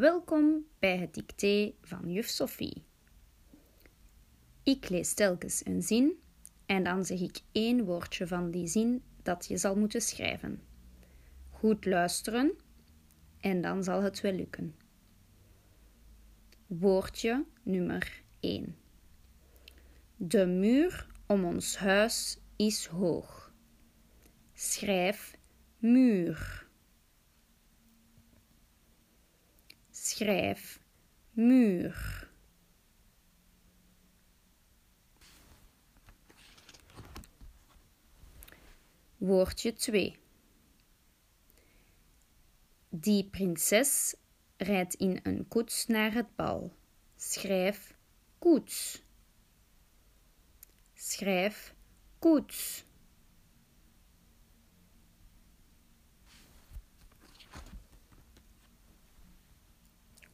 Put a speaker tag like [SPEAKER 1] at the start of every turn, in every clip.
[SPEAKER 1] Welkom bij het dicté van juf Sophie. Ik lees telkens een zin en dan zeg ik één woordje van die zin dat je zal moeten schrijven. Goed luisteren en dan zal het wel lukken. Woordje nummer 1. De muur om ons huis is hoog. Schrijf muur. Schrijf muur. Woordje 2. Die prinses rijdt in een koets naar het bal. Schrijf koets. Schrijf koets.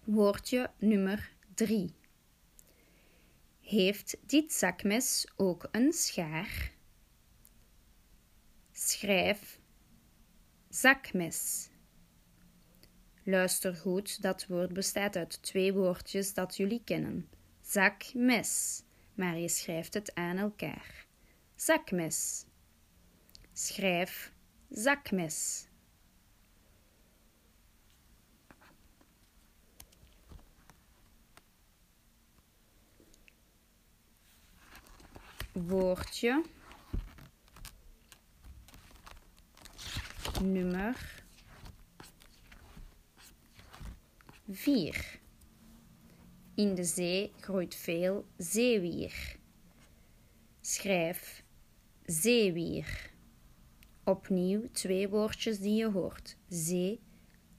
[SPEAKER 1] Woordje nummer 3. Heeft dit zakmes ook een schaar? Schrijf zakmes. Luister goed, dat woord bestaat uit twee woordjes dat jullie kennen. Zakmes, maar je schrijft het aan elkaar. Zakmes. Schrijf zakmes. Woordje nummer 4. In de zee groeit veel zeewier. Schrijf zeewier. Opnieuw twee woordjes die je hoort. Zee,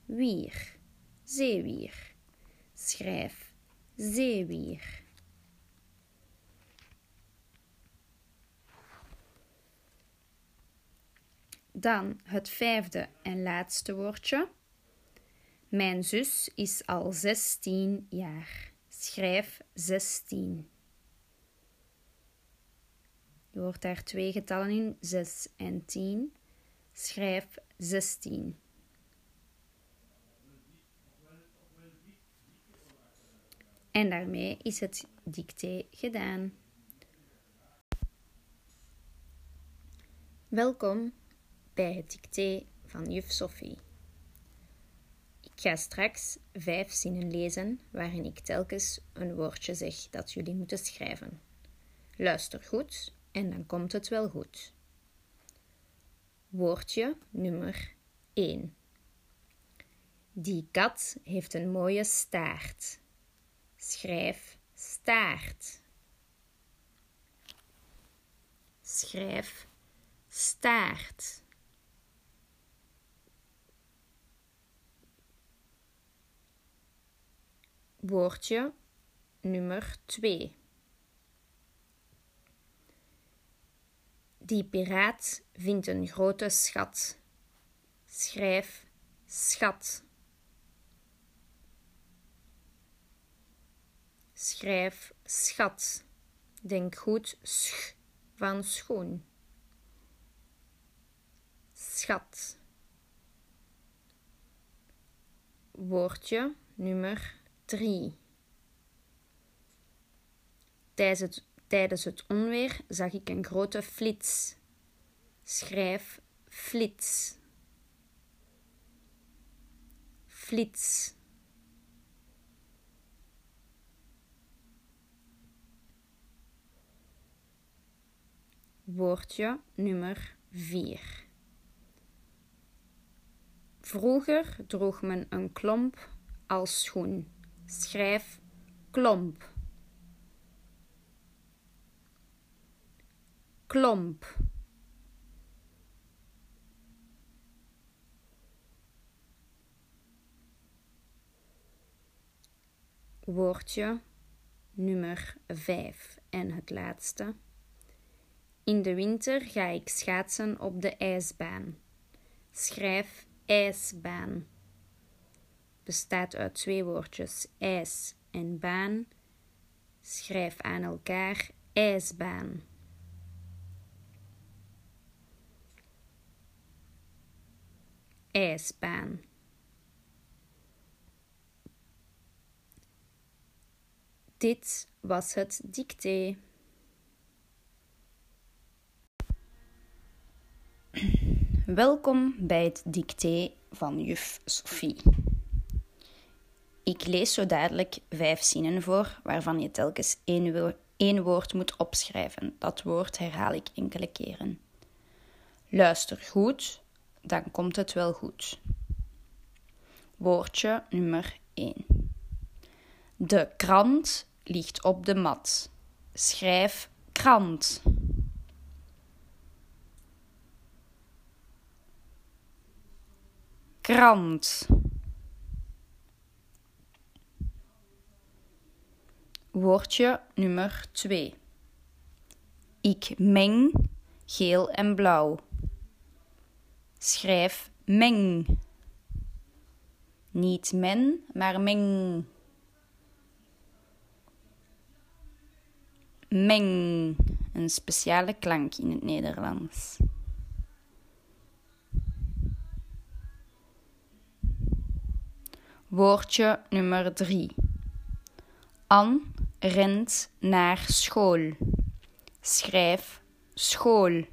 [SPEAKER 1] wier. Zeewier. Schrijf zeewier. Dan het vijfde en laatste woordje. Mijn zus is al 16 jaar. Schrijf 16. Je hoort daar twee getallen in, 6 en 10. Schrijf 16. En daarmee is het dicté gedaan. Welkom bij het dicté van juf Sophie. Ik ga straks vijf zinnen lezen waarin ik telkens een woordje zeg dat jullie moeten schrijven. Luister goed en dan komt het wel goed. Woordje nummer 1. Die kat heeft een mooie staart. Schrijf staart. Schrijf staart. Woordje nummer 2. Die piraat vindt een grote schat. Schrijf schat. Schrijf schat. Denk goed sch van schoen. Schat. Woordje nummer 3. Tijdens het, tijdens het onweer zag ik een grote flits. Schrijf flits. Flits. Woordje nummer 4. Vroeger droeg men een klomp als schoen. Schrijf klomp. Klomp. Woordje nummer 5 en het laatste. In de winter ga ik schaatsen op de ijsbaan. Schrijf ijsbaan bestaat uit twee woordjes ijs en baan. Schrijf aan elkaar ijsbaan. ijsbaan. Dit was het dicté. Welkom bij het dicté van juf Sophie. Ik lees zo dadelijk vijf zinnen voor, waarvan je telkens één, één woord moet opschrijven. Dat woord herhaal ik enkele keren. Luister goed, dan komt het wel goed. Woordje nummer 1. De krant ligt op de mat. Schrijf krant. Krant. Woordje nummer 2. Ik meng geel en blauw. Schrijf meng. Niet men, maar meng. Meng. Een speciale klank in het Nederlands. Woordje nummer 3. An rent naar school. Schrijf school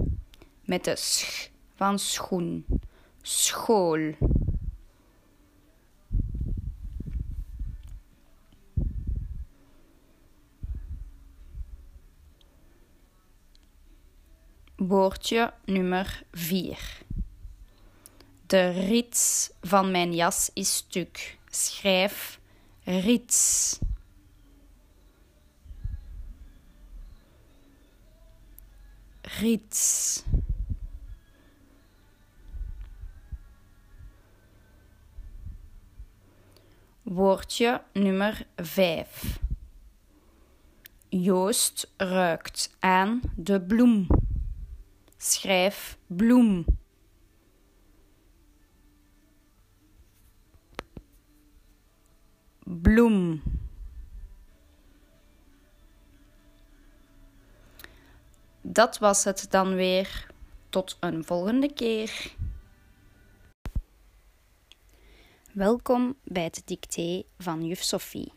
[SPEAKER 1] met de sch van schoen. School. Woordje nummer 4. De rits van mijn jas is stuk. Schrijf rits. Rits. Woordje nummer 5. Joost ruikt aan de bloem. Schrijf bloem. Bloem. Dat was het dan weer. Tot een volgende keer. Welkom bij het dicté van juf Sophie.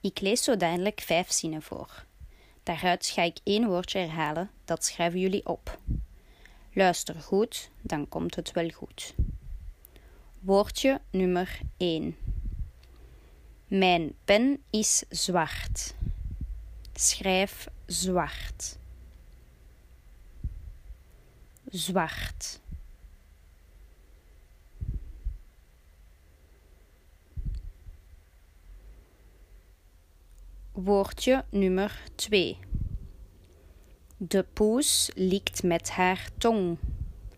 [SPEAKER 1] Ik lees zo dadelijk vijf zinnen voor. Daaruit ga ik één woordje herhalen, dat schrijven jullie op. Luister goed, dan komt het wel goed. Woordje nummer 1. Mijn pen is zwart. Schrijf zwart. Zwart. Woordje nummer 2. De poes liekt met haar tong.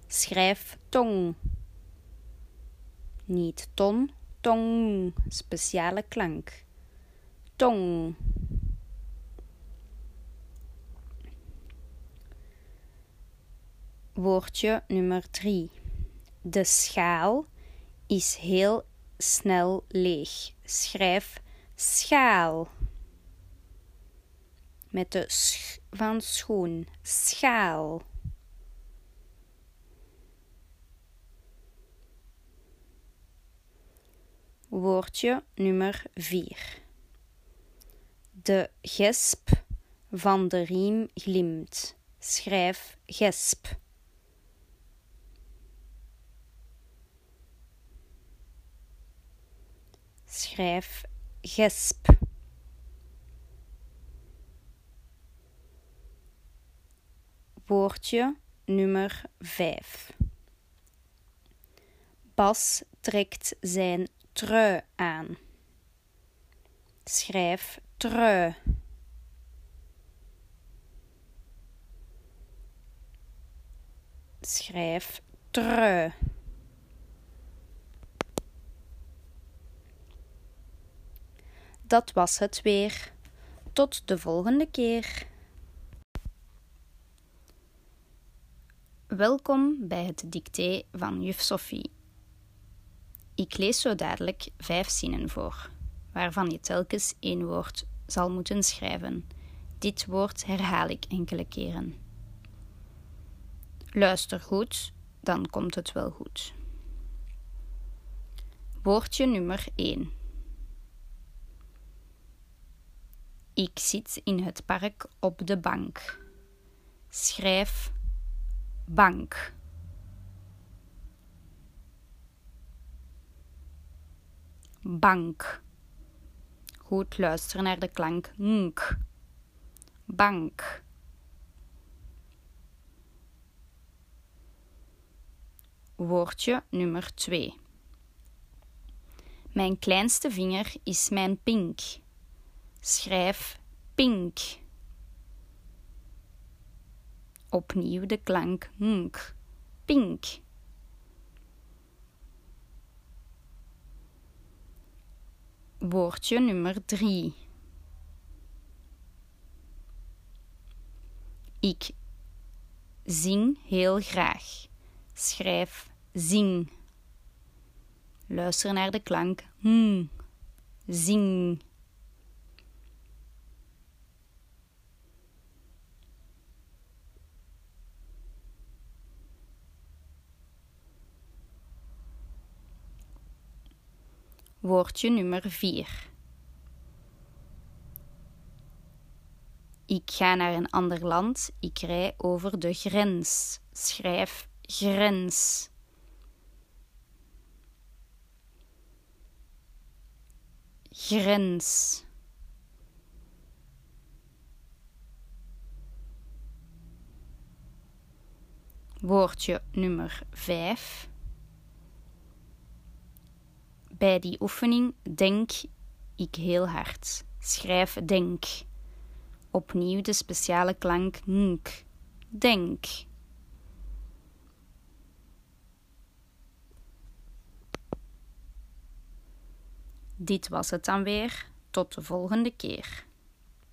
[SPEAKER 1] Schrijf tong. Niet ton, tong. Speciale klank. Tong. Woordje nummer 3. De schaal is heel snel leeg. Schrijf schaal met de sch van schoen. Schaal. Woordje nummer 4. De gesp van de riem glimt. Schrijf gesp. Schrijf gesp. Woordje nummer 5. Bas trekt zijn trui aan. Schrijf trui. Schrijf trui. Dat was het weer. Tot de volgende keer. Welkom bij het dicté van juf Sophie. Ik lees zo dadelijk vijf zinnen voor, waarvan je telkens één woord zal moeten schrijven. Dit woord herhaal ik enkele keren. Luister goed, dan komt het wel goed. Woordje nummer 1. Ik zit in het park op de bank. Schrijf bank. Bank. Goed luisteren naar de klank nk. Bank. Woordje nummer 2. Mijn kleinste vinger is mijn pink. Schrijf pink. Opnieuw de klank nk. Pink. Woordje nummer 3. Ik zing heel graag. Schrijf zing. Luister naar de klank hm. Zing. Woordje nummer 4. Ik ga naar een ander land. Ik rij over de grens. Schrijf grens. Grens. Woordje nummer 5. Bij die oefening denk ik heel hard. Schrijf denk. Opnieuw de speciale klank nk. Denk. Dit was het dan weer. Tot de volgende keer.